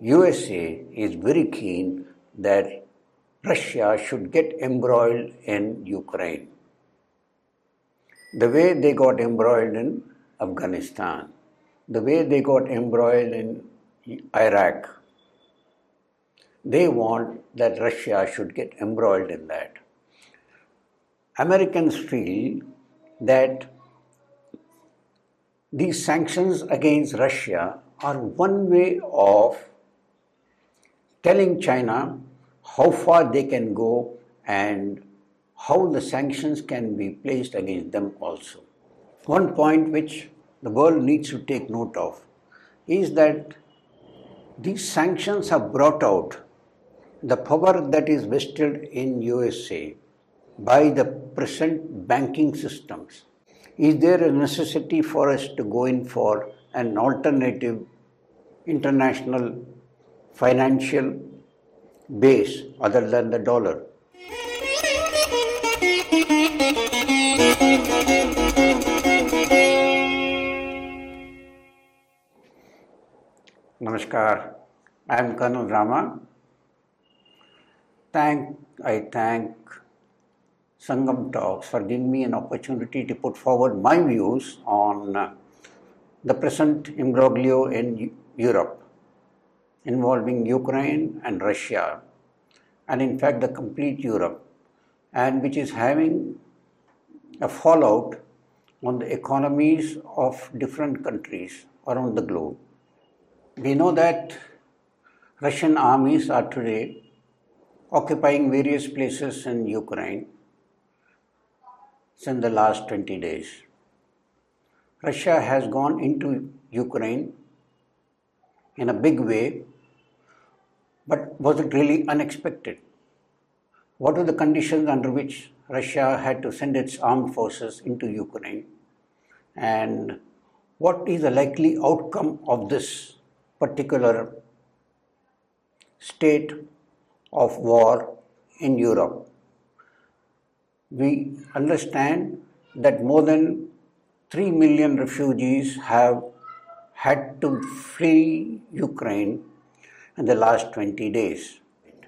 USA is very keen that Russia should get embroiled in Ukraine. The way they got embroiled in Afghanistan, the way they got embroiled in Iraq, they want that Russia should get embroiled in that. Americans feel that these sanctions against Russia are one way of telling China how far they can go and how the sanctions can be placed against them also. One point which the world needs to take note of is that these sanctions have brought out the power that is vested in USA by the present banking systems. Is there a necessity for us to go in for an alternative international financial base other than the dollar? Namaskar, I am Colonel Rama. Thank, I thank Sangam Talks for giving me an opportunity to put forward my views on the present imbroglio in Europe involving Ukraine and Russia, and in fact the complete Europe, and which is having a fallout on the economies of different countries around the globe. We know that Russian armies are today occupying various places in Ukraine since the last 20 days. Russia has gone into Ukraine in a big way, but was it really unexpected? What were the conditions under which Russia had to send its armed forces into Ukraine? And what is the likely outcome of this particular state of war in Europe. We understand that more than 3 million refugees have had to flee Ukraine in the last 20 days.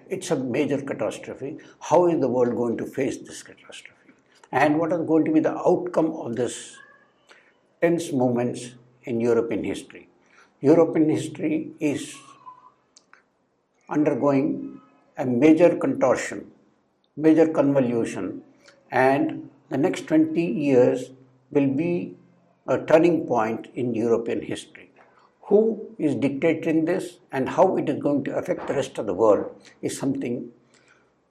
It's a major catastrophe. How is the world going to face this catastrophe? And what are going to be the outcome of this tense moments in European history? European history is undergoing a major contortion, major convolution, and the next 20 years will be a turning point in European history. Who is dictating this and how it is going to affect the rest of the world is something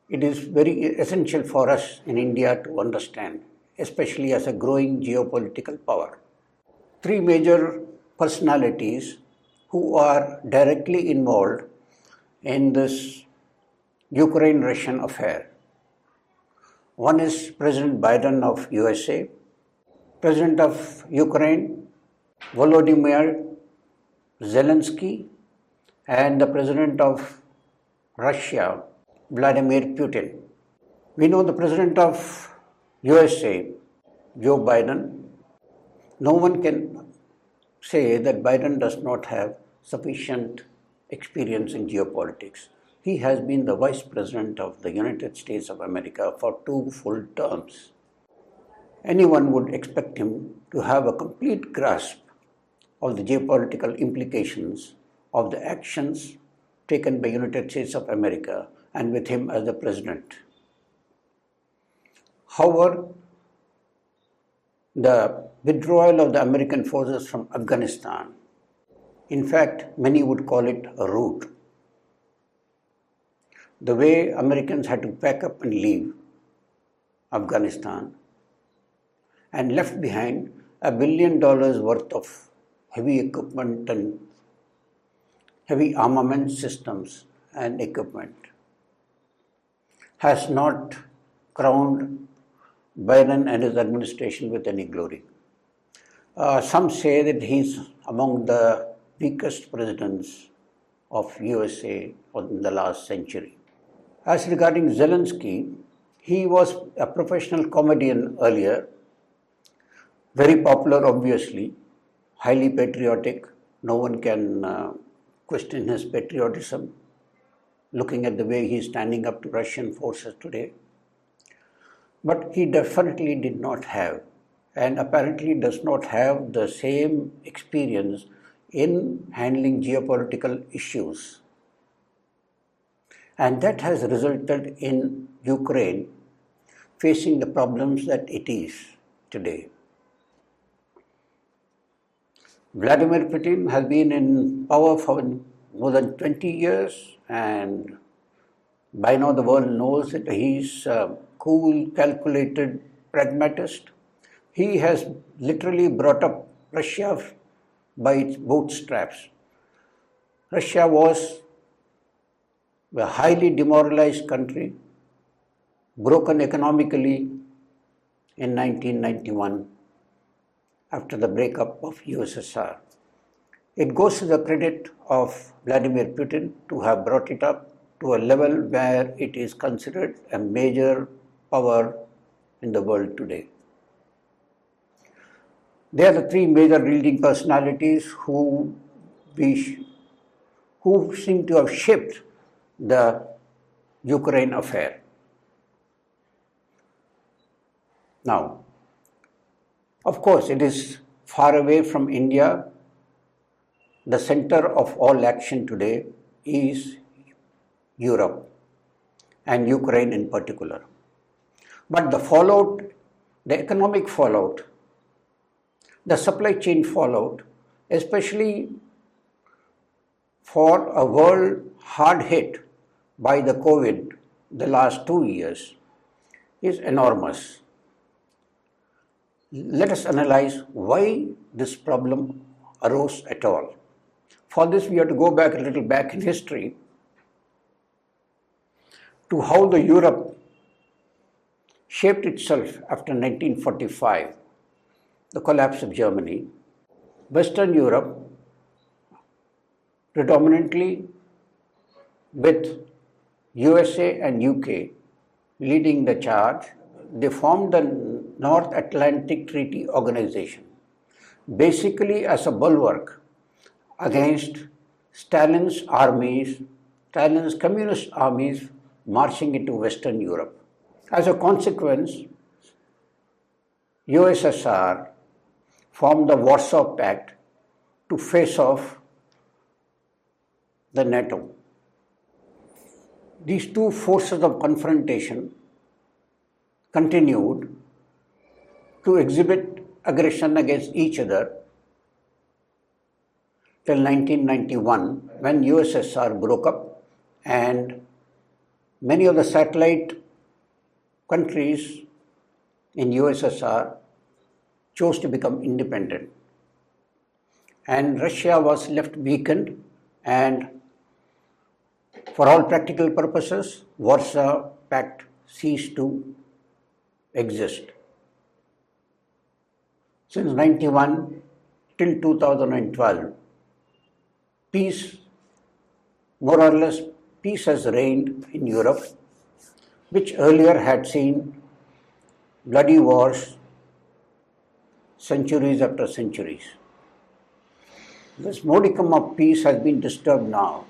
it is very essential for us in India to understand, especially as a growing geopolitical power. Three major personalities who are directly involved in this Ukraine Russian affair. One is President Biden of USA, President of Ukraine Volodymyr Zelensky, and the President of Russia Vladimir Putin. We know the President of USA Joe Biden. No one can say that Biden does not have sufficient experience in geopolitics. He has been the Vice President of the United States of America for two full terms. Anyone would expect him to have a complete grasp of the geopolitical implications of the actions taken by United States of America and with him as the president. However, the withdrawal of the American forces from Afghanistan. In fact, many would call it a rout. The way Americans had to pack up and leave Afghanistan and left behind a billion dollars worth of heavy equipment and heavy armament systems and equipment has not crowned Biden and his administration with any glory. Uh, some say that he's among the weakest presidents of USA in the last century. As regarding Zelensky, he was a professional comedian earlier, very popular, obviously, highly patriotic. No one can uh, question his patriotism, looking at the way he's standing up to Russian forces today. But he definitely did not have, and apparently does not have, the same experience in handling geopolitical issues. And that has resulted in Ukraine facing the problems that it is today. Vladimir Putin has been in power for more than 20 years, and by now the world knows that he's a cool, calculated pragmatist. He has literally brought up Russia by its bootstraps. Russia was a highly demoralized country, broken economically in 1991 after the breakup of USSR. It goes to the credit of Vladimir Putin to have brought it up to a level where it is considered a major power in the world today. They are the three major leading personalities who, we, who seem to have shaped the Ukraine affair. Now, of course, it is far away from India. The center of all action today is Europe and Ukraine in particular. But the fallout, the economic fallout, the supply chain fallout, especially for a world hard hit by the COVID the last two years, is enormous let us analyze why this problem arose at all. For this, we have to go back a little back in history to how the Europe shaped itself after 1945, the collapse of Germany. Western Europe, predominantly with USA and UK leading the charge, they formed the North Atlantic Treaty Organization, basically as a bulwark against Stalin's armies, Stalin's communist armies marching into Western Europe. As a consequence, USSR formed the Warsaw Pact to face off the NATO. These two forces of confrontation continued to exhibit aggression against each other till 1991 when USSR broke up and many of the satellite countries in USSR chose to become independent. And Russia was left weakened and for all practical purposes, Warsaw Pact ceased to exist since 91 till 2012, peace, more or less, peace has reigned in Europe, which earlier had seen bloody wars centuries after centuries. This modicum of peace has been disturbed now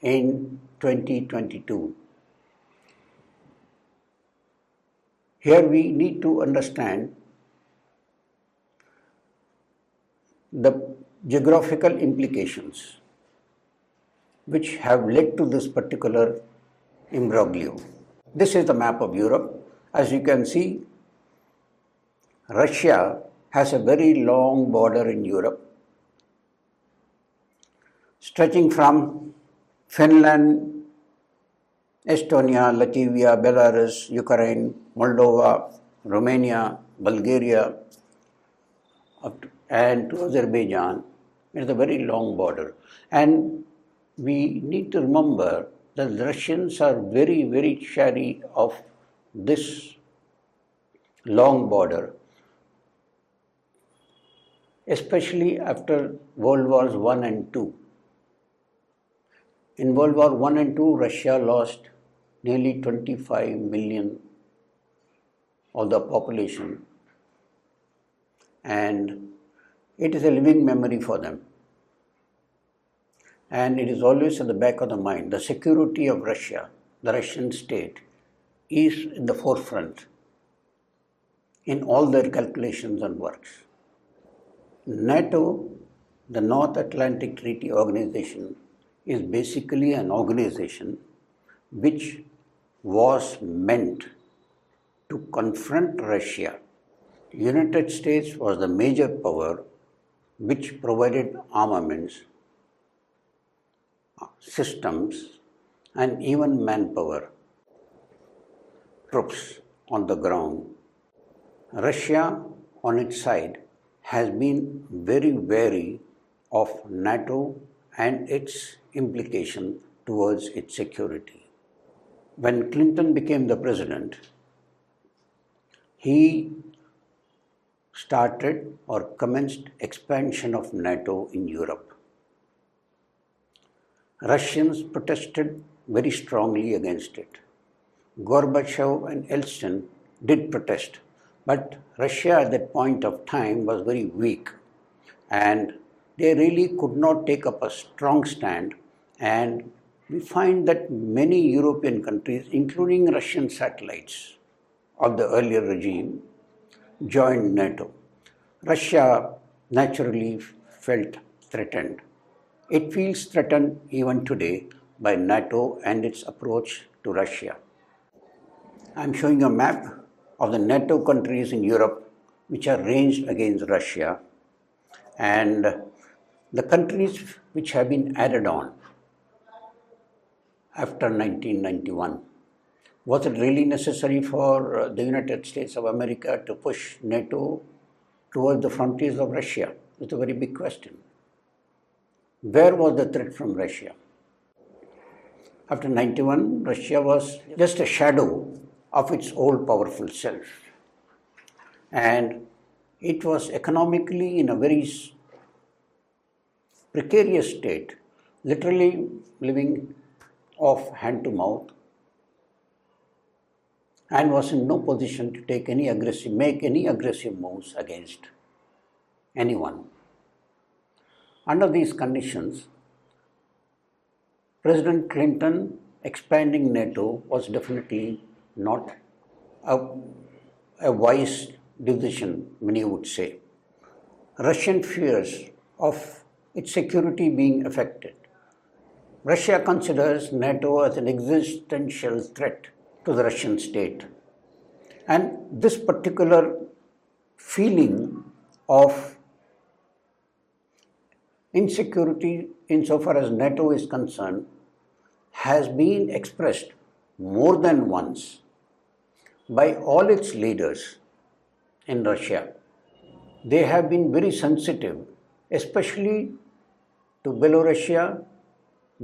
in 2022. Here we need to understand the geographical implications which have led to this particular imbroglio. This is the map of Europe. As you can see, Russia has a very long border in Europe, stretching from Finland, Estonia, Latvia, Belarus, Ukraine, Moldova, Romania, Bulgaria, up to and to Azerbaijan. It's a very long border. And we need to remember that the Russians are very, very chary of this long border, especially after World Wars One and Two. In World War One and Two, Russia lost nearly 25 million of the population and it is a living memory for them. and it is always at the back of the mind. The security of Russia, the Russian state, is in the forefront in all their calculations and works. NATO, the North Atlantic Treaty Organization, is basically an organization which was meant to confront Russia. United States was the major power which provided armaments uh, systems, and even manpower, troops on the ground. Russia, on its side, has been very wary of NATO and its implication towards its security. When Clinton became the president, he started or commenced expansion of NATO in Europe. Russians protested very strongly against it. Gorbachev and Yeltsin did protest, but Russia at that point of time was very weak and they really could not take up a strong stand. And we find that many European countries, including Russian satellites of the earlier regime, joined NATO. Russia naturally felt threatened. It feels threatened even today by NATO and its approach to Russia. I'm showing a map of the NATO countries in Europe which are ranged against Russia and the countries which have been added on after 1991. Was it really necessary for uh, the United States of America to push NATO towards the frontiers of Russia? It's a very big question. Where was the threat from Russia? After 91, Russia was just a shadow of its old powerful self. And it was economically in a very precarious state, literally living off hand to mouth, and was in no position to take any aggressive, make any aggressive moves against anyone. Under these conditions, President Clinton expanding NATO was definitely not a, a wise decision, many would say. Russian fears of its security being affected. Russia considers NATO as an existential threat to the Russian state. And this particular feeling of insecurity, insofar as NATO is concerned, has been expressed more than once by all its leaders in Russia. They have been very sensitive, especially to Belarusia,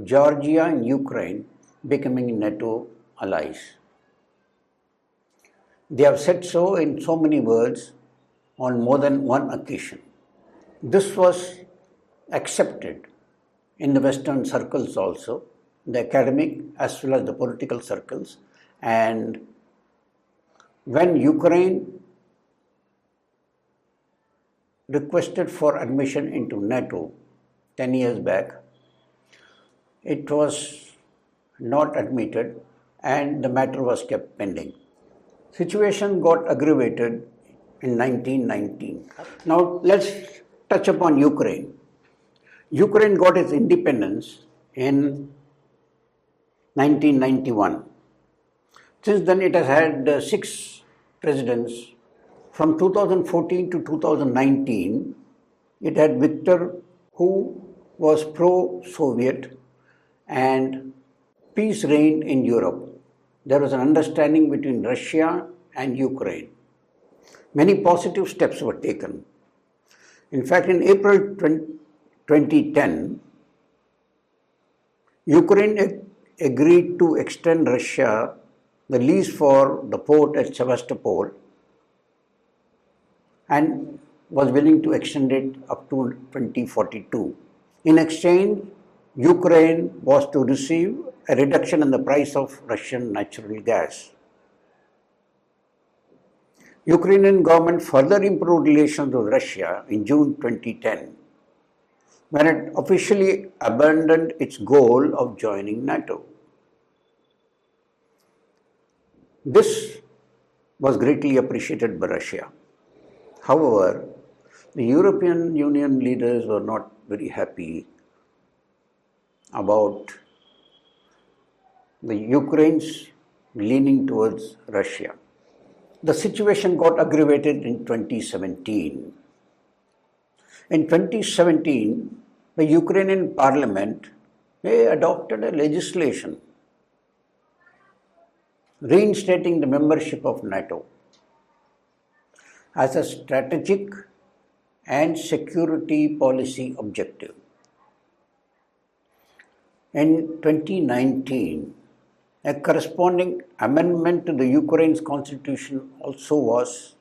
Georgia, and Ukraine becoming NATO allies. They have said so in so many words on more than one occasion. This was accepted in the Western circles also, the academic as well as the political circles. And when Ukraine requested for admission into NATO 10 years back, it was not admitted and the matter was kept pending. Situation got aggravated in 1919. Now let's touch upon Ukraine. Ukraine got its independence in 1991. Since then, it has had uh, six presidents. From 2014 to 2019, it had Viktor, who was pro Soviet, and peace reigned in Europe. There was an understanding between Russia and Ukraine. Many positive steps were taken. In fact, in April 20, 2010, Ukraine agreed to extend Russia the lease for the port at Sevastopol and was willing to extend it up to 2042. In exchange, Ukraine was to receive a reduction in the price of Russian natural gas. Ukrainian government further improved relations with Russia in June 2010 when it officially abandoned its goal of joining NATO. This was greatly appreciated by Russia. However, the European Union leaders were not very happy about the Ukraine's leaning towards Russia. The situation got aggravated in 2017. In 2017, the Ukrainian parliament they adopted a legislation reinstating the membership of NATO as a strategic and security policy objective. In 2019, a corresponding amendment to the Ukraine's constitution also was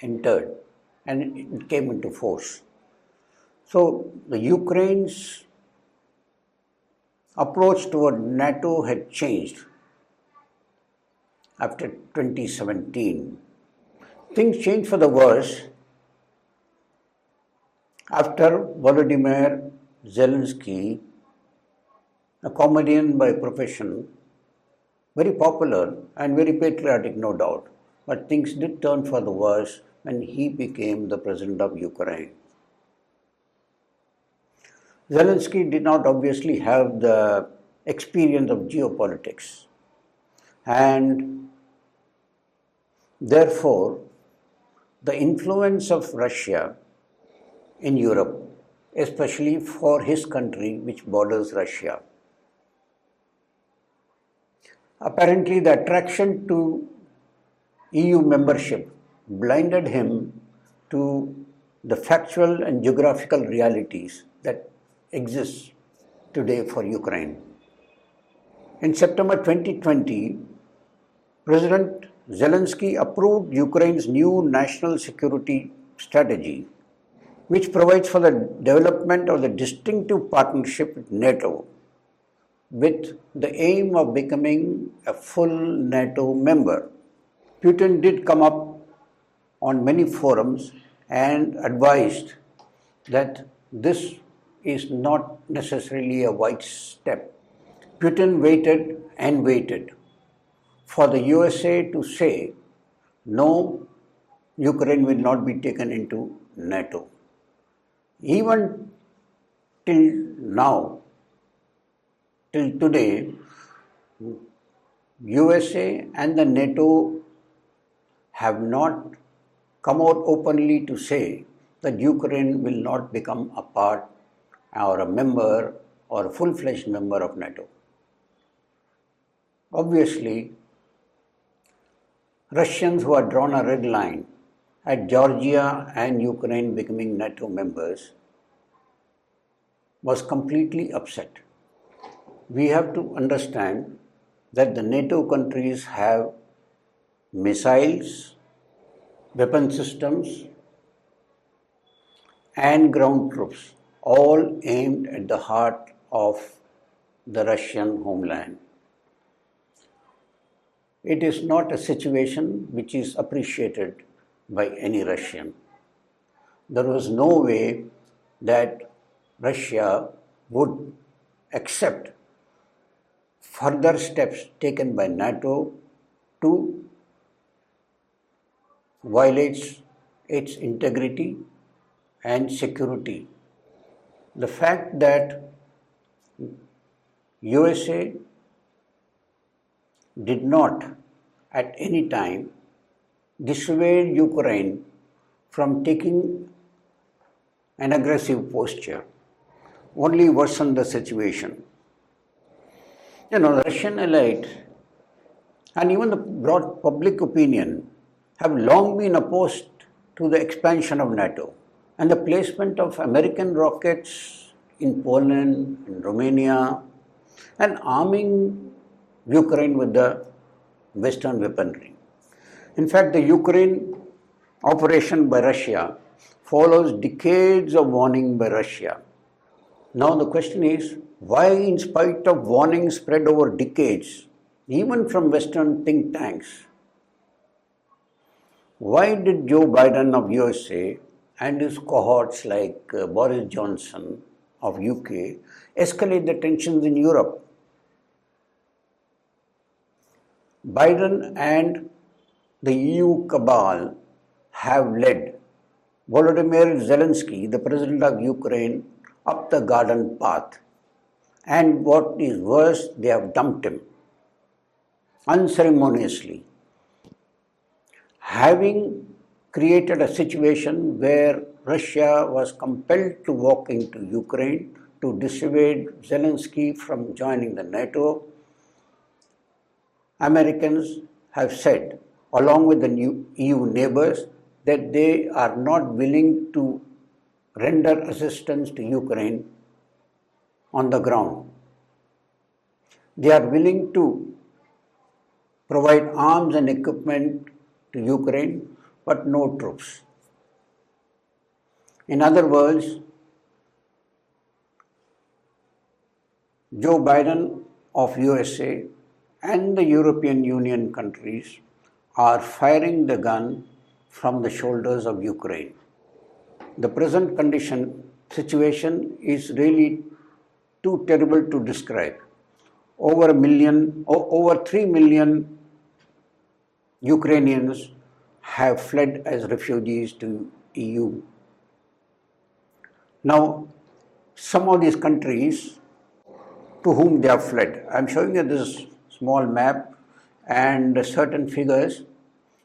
entered and it came into force. So the Ukraine's approach toward NATO had changed after 2017. Things changed for the worse after Volodymyr Zelensky, a comedian by profession, very popular and very patriotic, no doubt, but things did turn for the worse when he became the president of Ukraine. Zelensky did not obviously have the experience of geopolitics and therefore the influence of Russia in Europe, especially for his country which borders Russia. Apparently, the attraction to EU membership blinded him to the factual and geographical realities that exist today for Ukraine. In September 2020, President Zelensky approved Ukraine's new national security strategy which provides for the development of the distinctive partnership with NATO with the aim of becoming a full NATO member. Putin did come up on many forums and advised that this is not necessarily a wise step. Putin waited and waited for the USA to say, no, Ukraine will not be taken into NATO. Even till now, till today, USA and the NATO have not come out openly to say that Ukraine will not become a part or a member or a full fledged member of NATO. Obviously, Russians who had drawn a red line at Georgia and Ukraine becoming NATO members was completely upset. We have to understand that the NATO countries have missiles, weapon systems, and ground troops, all aimed at the heart of the Russian homeland. It is not a situation which is appreciated by any Russian. There was no way that Russia would accept further steps taken by NATO to violate its integrity and security. The fact that USA did not at any time dissuade Ukraine from taking an aggressive posture only worsened the situation. You know, the Russian elite and even the broad public opinion have long been opposed to the expansion of NATO and the placement of American rockets in Poland, in Romania, and arming Ukraine with the Western weaponry. In fact, the Ukraine operation by Russia follows decades of warning by Russia. Now, the question is why, in spite of warnings spread over decades, even from Western think tanks, why did Joe Biden of USA and his cohorts like uh, Boris Johnson of UK escalate the tensions in Europe. Biden and the EU cabal have led Volodymyr Zelensky, the president of Ukraine, up the garden path. And what is worse, they have dumped him unceremoniously. Having created a situation where Russia was compelled to walk into Ukraine to dissuade Zelensky from joining the NATO, Americans have said, along with the EU neighbors, that they are not willing to render assistance to Ukraine on the ground. They are willing to provide arms and equipment to Ukraine, but no troops. In other words, Joe Biden of USA and the European Union countries are firing the gun from the shoulders of Ukraine. The present condition situation is really too terrible to describe. Over a million, over 3 million Ukrainians have fled as refugees to EU. Now, some of these countries to whom they have fled. I'm showing you this small map and certain figures.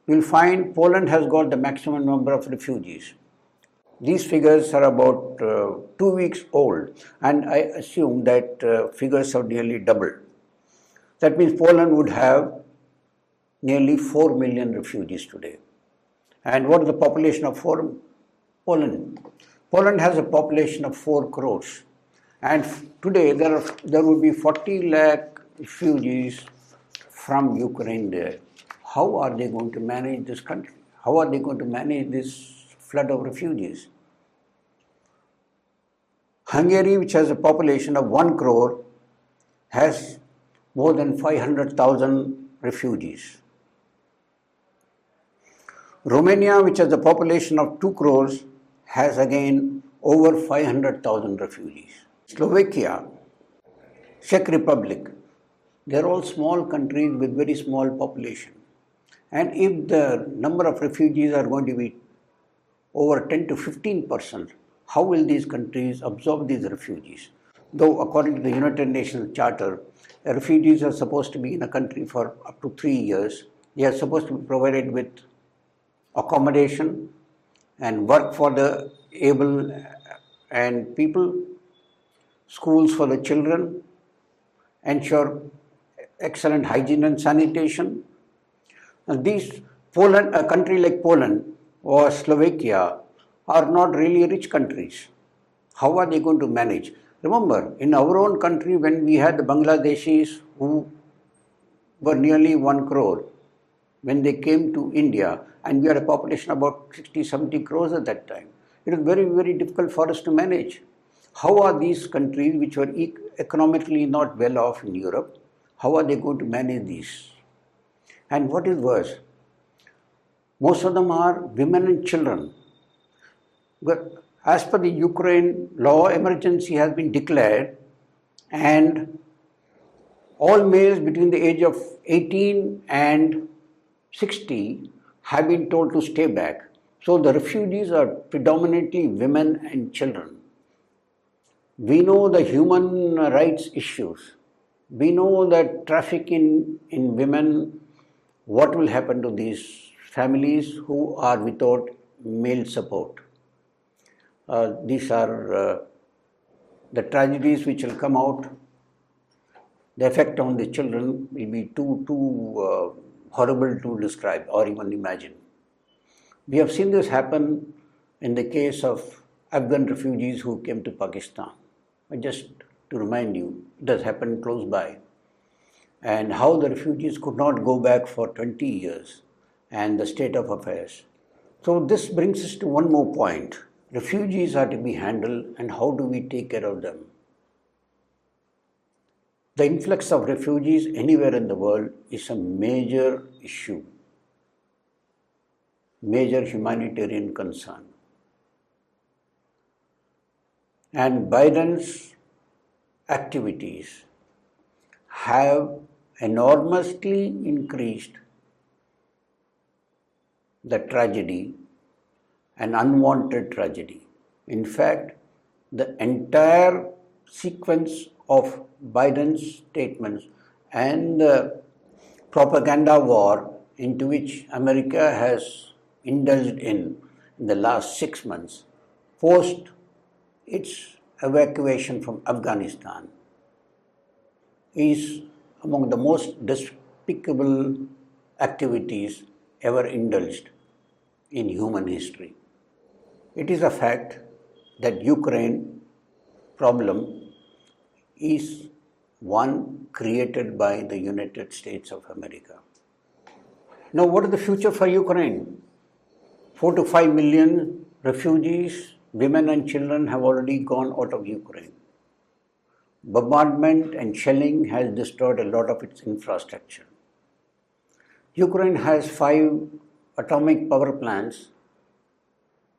You'll find Poland has got the maximum number of refugees. These figures are about uh, two weeks old, and I assume that uh, figures have nearly doubled. That means Poland would have nearly 4 million refugees today. And what is the population of four? Poland? Poland has a population of 4 crores. And today there, are, there would be 40 lakh refugees from Ukraine there. How are they going to manage this country? How are they going to manage this flood of refugees? Hungary, which has a population of 1 crore, has more than 500,000 refugees. Romania, which has a population of 2 crores, has again over 500,000 refugees. Slovakia, Czech Republic, they're all small countries with very small population. And if the number of refugees are going to be over 10 to 15 percent, how will these countries absorb these refugees? Though, according to the United Nations Charter, refugees are supposed to be in a country for up to three years. They are supposed to be provided with accommodation and work for the able and people schools for the children, ensure excellent hygiene and sanitation. And these Poland, a country like Poland or Slovakia are not really rich countries. How are they going to manage? Remember, in our own country, when we had the Bangladeshis who were nearly one crore, when they came to India, and we had a population about 60, 70 crores at that time, it was very, very difficult for us to manage. How are these countries, which were economically not well off in Europe, how are they going to manage these? And what is worse, most of them are women and children. But as per the Ukraine law, emergency has been declared, and all males between the age of 18 and 60 have been told to stay back. So the refugees are predominantly women and children. We know the human rights issues. We know that trafficking in women, what will happen to these families who are without male support. Uh, these are uh, the tragedies which will come out. The effect on the children will be too, too uh, horrible to describe or even imagine. We have seen this happen in the case of Afghan refugees who came to Pakistan just to remind you, it has happened close by. And how the refugees could not go back for 20 years and the state of affairs. So, this brings us to one more point. Refugees are to be handled, and how do we take care of them? The influx of refugees anywhere in the world is a major issue, major humanitarian concern. And Biden's activities have enormously increased the tragedy, an unwanted tragedy. In fact, the entire sequence of Biden's statements and the propaganda war into which America has indulged in in the last six months post its evacuation from Afghanistan is among the most despicable activities ever indulged in human history. It is a fact that Ukraine problem is one created by the United States of America. Now, what is the future for Ukraine? Four to five million refugees, women and children have already gone out of Ukraine. Bombardment and shelling has destroyed a lot of its infrastructure. Ukraine has five atomic power plants,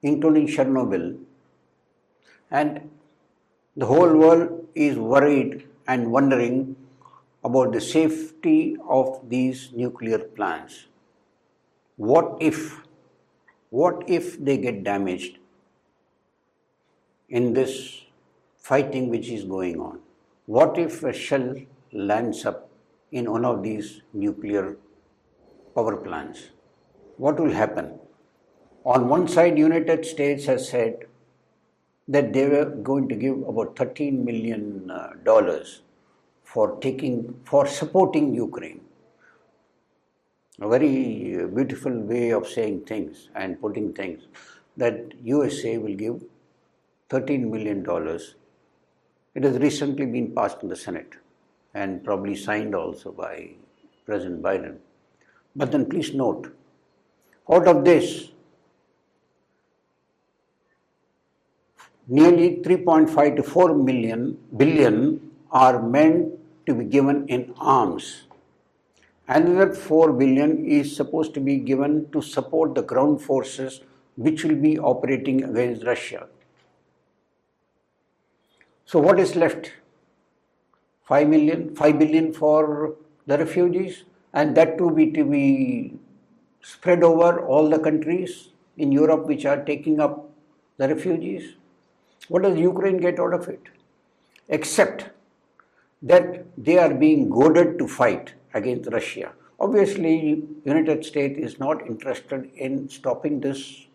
including Chernobyl, and the whole world is worried and wondering about the safety of these nuclear plants. What if, what if they get damaged in this fighting which is going on? What if a shell lands up in one of these nuclear power plants? What will happen? On one side, United States has said that they were going to give about 13 million uh, dollars for taking for supporting Ukraine. A very uh, beautiful way of saying things and putting things that USA will give 13 million dollars. It has recently been passed in the Senate and probably signed also by President Biden. But then please note, out of this, nearly 3.5 to 4 million billion are meant to be given in arms. Another 4 billion is supposed to be given to support the ground forces which will be operating against Russia. So what is left? 5 million, 5 billion for the refugees and that too be to be spread over all the countries in Europe which are taking up the refugees. What does Ukraine get out of it? Except that they are being goaded to fight against Russia. Obviously, United States is not interested in stopping this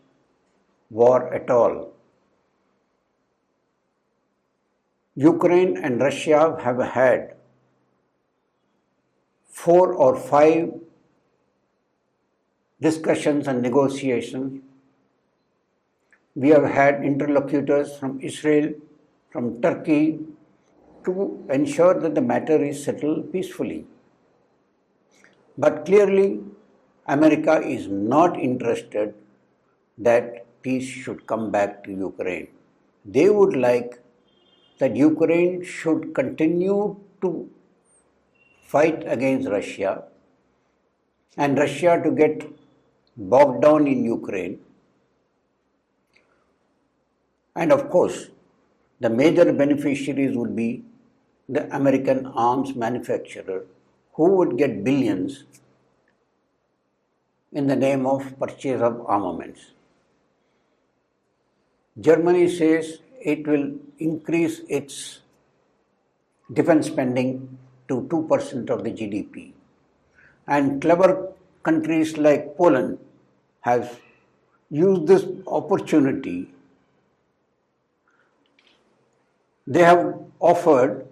war at all. Ukraine and Russia have had four or five discussions and negotiations we have had interlocutors from Israel, from Turkey, to ensure that the matter is settled peacefully. But clearly, America is not interested that peace should come back to Ukraine. They would like that Ukraine should continue to fight against Russia and Russia to get bogged down in Ukraine and of course, the major beneficiaries would be the American arms manufacturer who would get billions in the name of purchase of armaments. Germany says it will increase its defense spending to 2% of the GDP. And clever countries like Poland have used this opportunity they have offered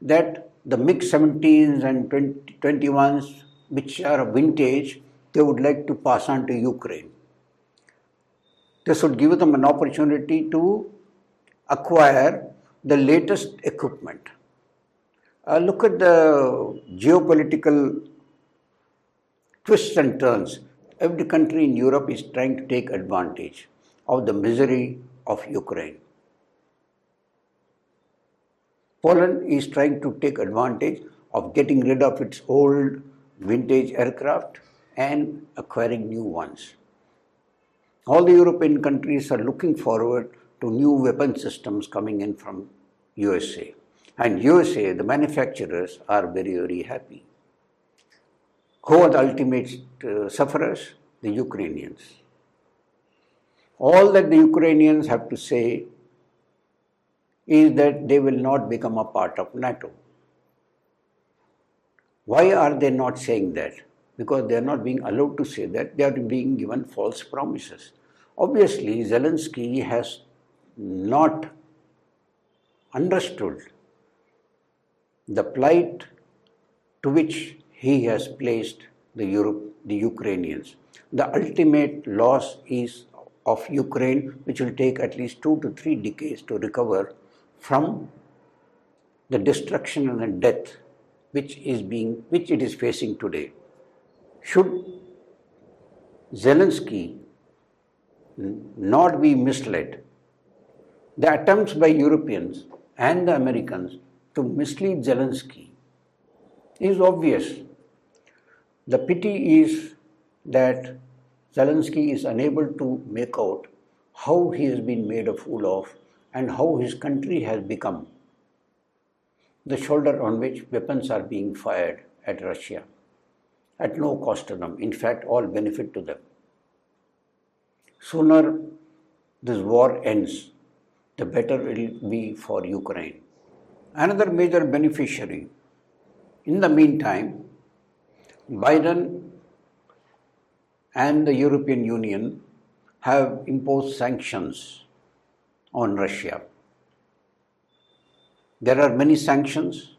that the MiG 17s and 20, 21s, which are a vintage, they would like to pass on to Ukraine. This would give them an opportunity to acquire the latest equipment. Uh, look at the geopolitical twists and turns. Every country in Europe is trying to take advantage of the misery of Ukraine. Poland is trying to take advantage of getting rid of its old vintage aircraft and acquiring new ones. All the European countries are looking forward to new weapon systems coming in from USA. And USA, the manufacturers, are very, very happy. Who are the ultimate uh, sufferers? The Ukrainians. All that the Ukrainians have to say is that they will not become a part of NATO. Why are they not saying that? Because they are not being allowed to say that, they are being given false promises. Obviously, Zelensky has not understood the plight to which he has placed the, Europe, the Ukrainians. The ultimate loss is of Ukraine, which will take at least two to three decades to recover from the destruction and the death which is being which it is facing today. Should Zelensky not be misled, the attempts by Europeans and the Americans to mislead Zelensky is obvious. The pity is that Zelensky is unable to make out how he has been made a fool of and how his country has become the shoulder on which weapons are being fired at Russia at no cost to them, in fact, all benefit to them. Sooner this war ends, the better it will be for Ukraine. Another major beneficiary. In the meantime, Biden and the European Union have imposed sanctions on Russia. There are many sanctions.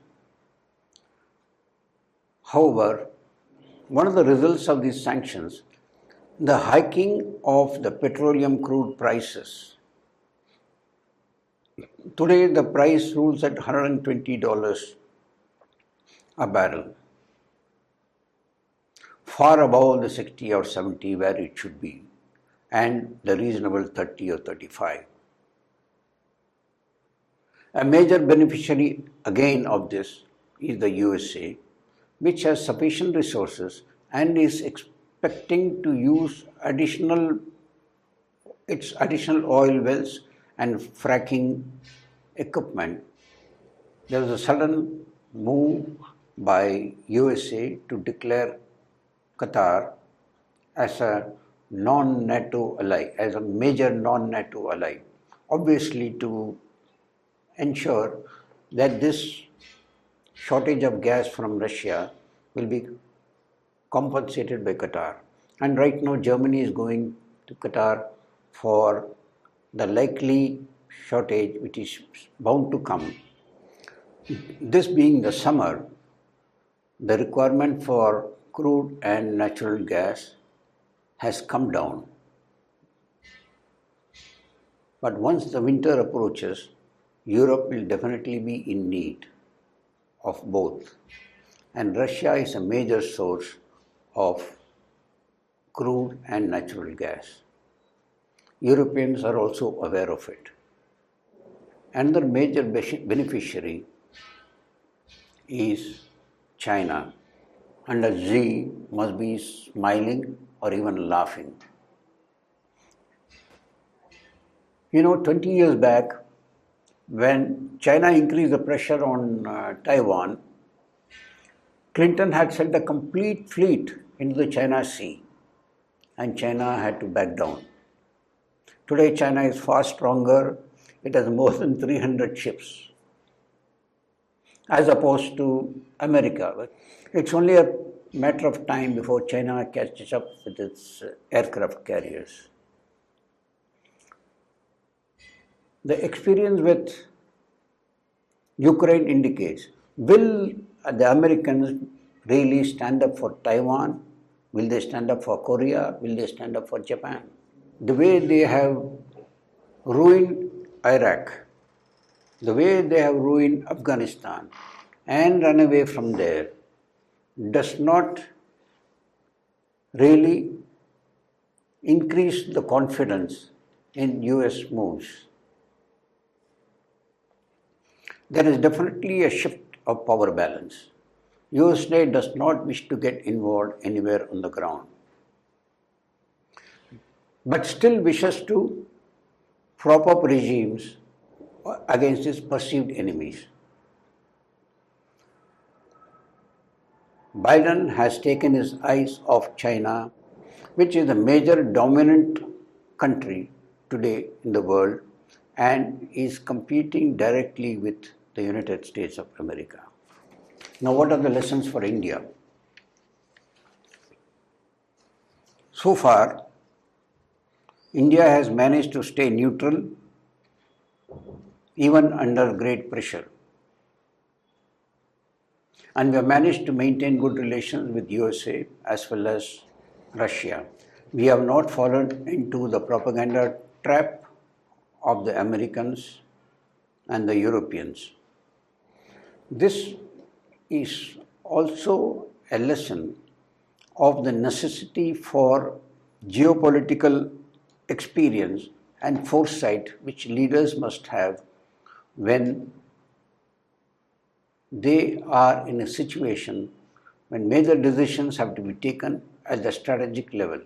However, one of the results of these sanctions, the hiking of the petroleum crude prices. Today, the price rules at $120 a barrel, far above the 60 or 70 where it should be, and the reasonable 30 or 35. A major beneficiary again of this is the USA, which has sufficient resources and is expecting to use additional its additional oil wells and fracking equipment. There was a sudden move by USA to declare Qatar as a non-NATO ally, as a major non-NATO ally, obviously to ensure that this shortage of gas from Russia will be compensated by Qatar. And right now, Germany is going to Qatar for the likely shortage which is bound to come. This being the summer, the requirement for crude and natural gas has come down. But once the winter approaches, Europe will definitely be in need of both. And Russia is a major source of crude and natural gas. Europeans are also aware of it. Another major beneficiary is China. Under Xi must be smiling or even laughing. You know, 20 years back, when China increased the pressure on uh, Taiwan, Clinton had sent a complete fleet into the China Sea and China had to back down. Today, China is far stronger. It has more than 300 ships as opposed to America. It's only a matter of time before China catches up with its aircraft carriers. the experience with Ukraine indicates will the Americans really stand up for Taiwan? Will they stand up for Korea? Will they stand up for Japan? The way they have ruined Iraq, the way they have ruined Afghanistan and run away from there does not really increase the confidence in US moves there is definitely a shift of power balance. USA does not wish to get involved anywhere on the ground, but still wishes to prop up regimes against his perceived enemies. Biden has taken his eyes off China, which is the major dominant country today in the world and is competing directly with the United States of America. Now, what are the lessons for India? So far, India has managed to stay neutral even under great pressure. And we have managed to maintain good relations with USA as well as Russia. We have not fallen into the propaganda trap of the Americans and the Europeans. This is also a lesson of the necessity for geopolitical experience and foresight which leaders must have when they are in a situation when major decisions have to be taken at the strategic level.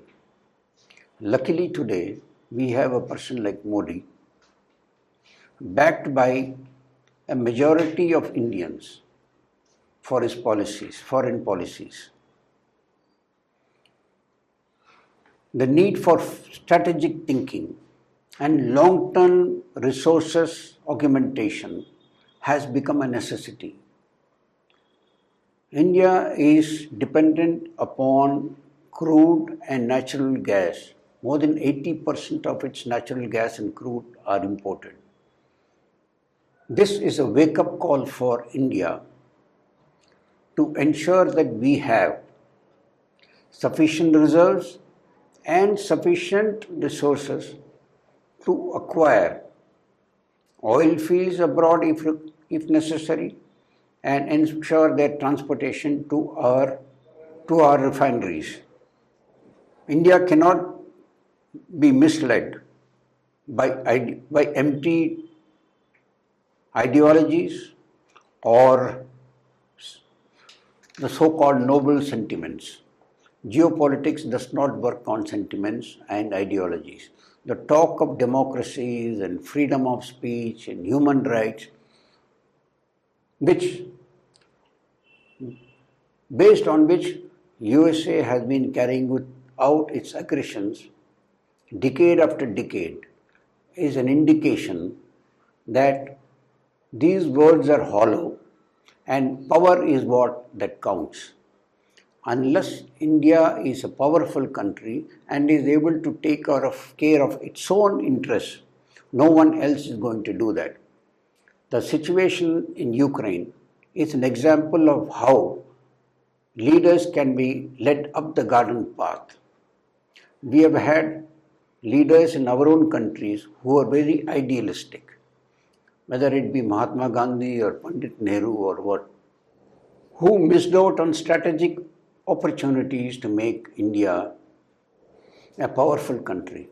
Luckily, today we have a person like Modi, backed by a majority of Indians for his policies, foreign policies. The need for strategic thinking and long term resources augmentation has become a necessity. India is dependent upon crude and natural gas. More than 80% of its natural gas and crude are imported. This is a wake up call for India to ensure that we have sufficient reserves and sufficient resources to acquire oil fields abroad if, if necessary and ensure their transportation to our, to our refineries. India cannot be misled by, by empty ideologies or the so-called noble sentiments. Geopolitics does not work on sentiments and ideologies. The talk of democracies and freedom of speech and human rights, which based on which USA has been carrying out its aggressions decade after decade, is an indication that these words are hollow and power is what that counts. Unless India is a powerful country and is able to take care of, care of its own interests, no one else is going to do that. The situation in Ukraine is an example of how leaders can be led up the garden path. We have had leaders in our own countries who are very idealistic, whether it be Mahatma Gandhi or Pandit Nehru or what who missed out on strategic opportunities to make India a powerful country.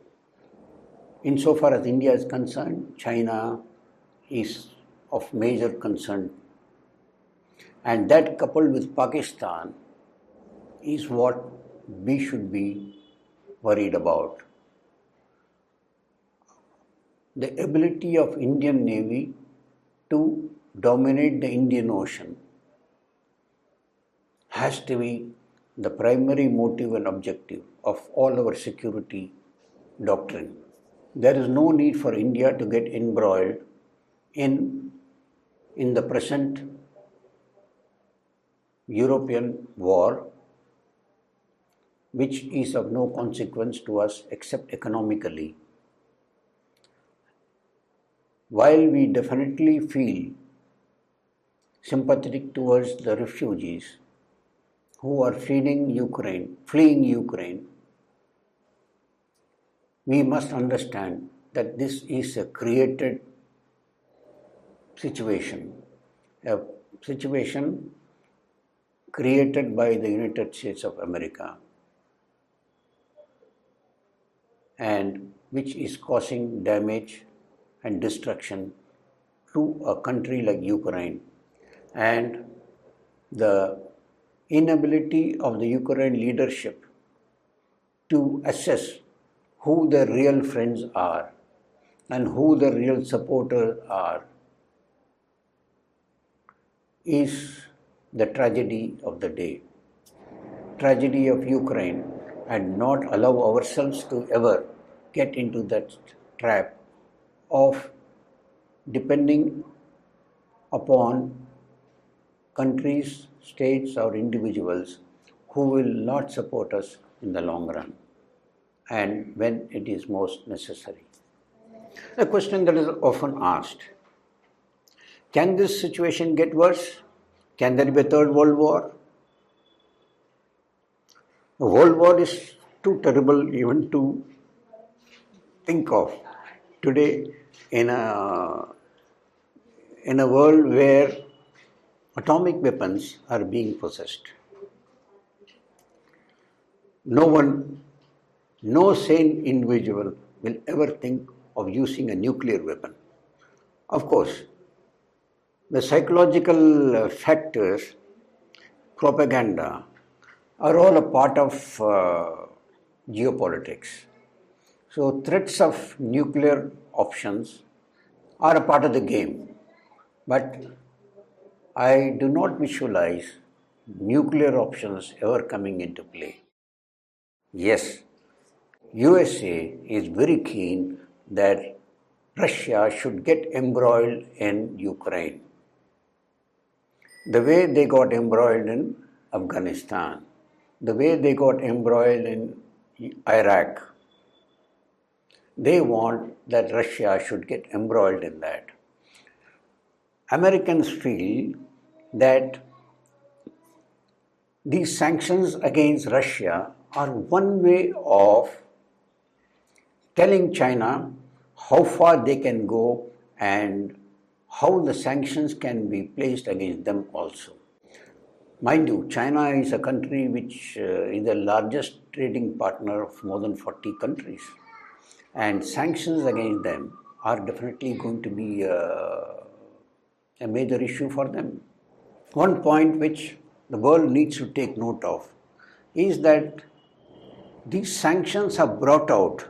Insofar as India is concerned, China is of major concern. And that coupled with Pakistan is what we should be worried about. The ability of Indian Navy to dominate the Indian Ocean has to be the primary motive and objective of all our security doctrine. There is no need for India to get embroiled in, in the present European war, which is of no consequence to us except economically. While we definitely feel sympathetic towards the refugees, who are fleeing Ukraine, fleeing Ukraine, we must understand that this is a created situation, a situation created by the United States of America and which is causing damage and destruction to a country like Ukraine. And the inability of the Ukraine leadership to assess who their real friends are and who the real supporters are is the tragedy of the day. Tragedy of Ukraine and not allow ourselves to ever get into that trap of depending upon countries, states, or individuals who will not support us in the long run and when it is most necessary. A question that is often asked can this situation get worse? Can there be a third world war? A world war is too terrible even to think of today in a in a world where atomic weapons are being possessed. No one, no sane individual will ever think of using a nuclear weapon. Of course, the psychological factors, propaganda, are all a part of uh, geopolitics. So, threats of nuclear options are a part of the game. But I do not visualize nuclear options ever coming into play. Yes, USA is very keen that Russia should get embroiled in Ukraine the way they got embroiled in Afghanistan, the way they got embroiled in Iraq, they want that Russia should get embroiled in that. Americans feel that these sanctions against Russia are one way of telling China how far they can go and how the sanctions can be placed against them also. Mind you, China is a country which uh, is the largest trading partner of more than 40 countries, and sanctions against them are definitely going to be uh, a major issue for them. One point which the world needs to take note of is that these sanctions have brought out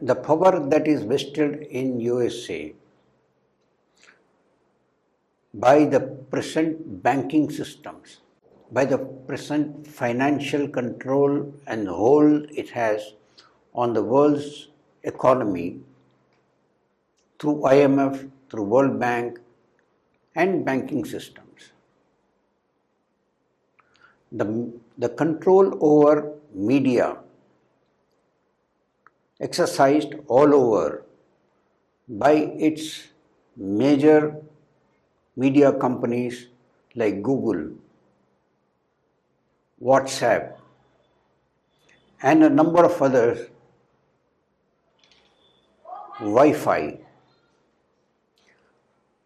the power that is vested in USA by the present banking systems, by the present financial control and hold it has on the world's economy through IMF, through World Bank, and banking systems. The, the control over media exercised all over by its major media companies like Google, WhatsApp, and a number of others, Wi-Fi.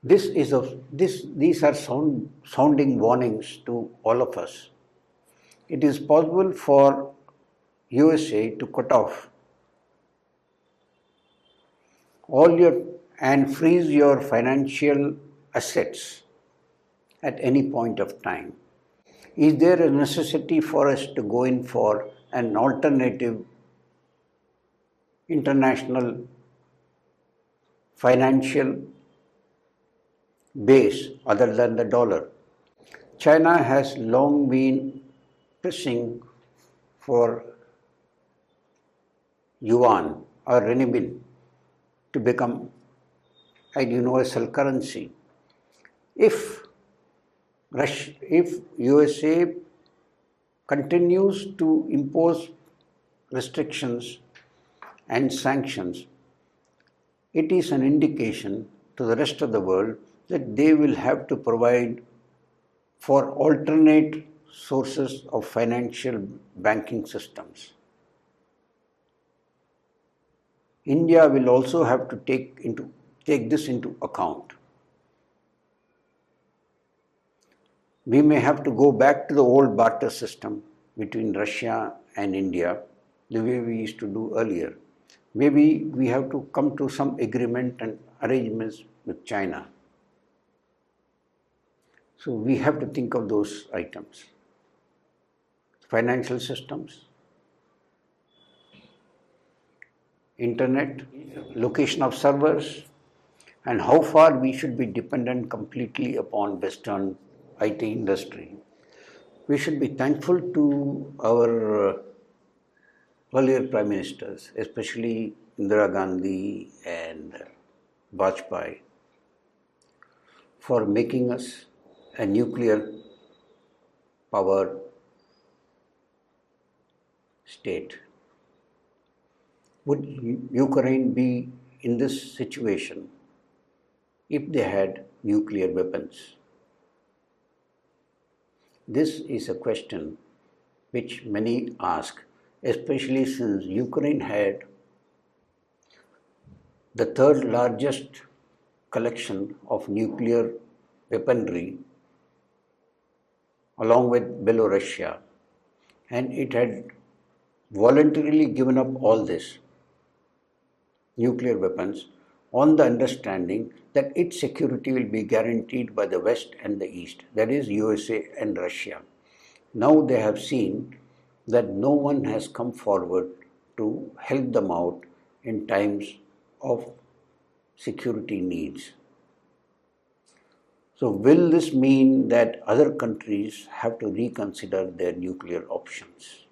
This is a, this, these are sound, sounding warnings to all of us. It is possible for USA to cut off all your and freeze your financial assets at any point of time. Is there a necessity for us to go in for an alternative international financial base other than the dollar? China has long been pressing for yuan or renminbi to become a universal currency if Russia, if USA continues to impose restrictions and sanctions, it is an indication to the rest of the world that they will have to provide for alternate sources of financial banking systems. India will also have to take, into, take this into account. we may have to go back to the old barter system between Russia and India, the way we used to do earlier. Maybe we have to come to some agreement and arrangements with China. So we have to think of those items. Financial systems, internet, location of servers, and how far we should be dependent completely upon Western IT industry. We should be thankful to our uh, earlier prime ministers, especially Indira Gandhi and Vajpayee, for making us a nuclear power state. Would Ukraine be in this situation if they had nuclear weapons? This is a question which many ask, especially since Ukraine had the third largest collection of nuclear weaponry along with Belarusia and it had voluntarily given up all this nuclear weapons on the understanding that its security will be guaranteed by the West and the East, that is, USA and Russia. Now they have seen that no one has come forward to help them out in times of security needs. So, will this mean that other countries have to reconsider their nuclear options?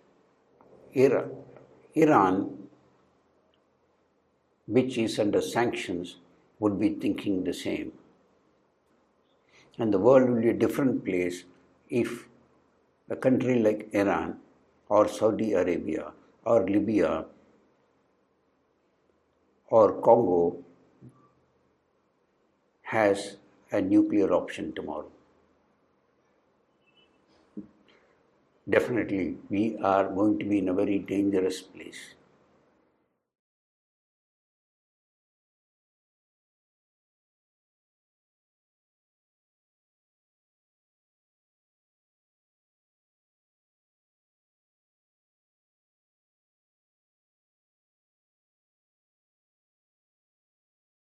Iran, Iran which is under sanctions, would be thinking the same. And the world will be a different place if a country like Iran or Saudi Arabia or Libya or Congo has a nuclear option tomorrow. Definitely, we are going to be in a very dangerous place.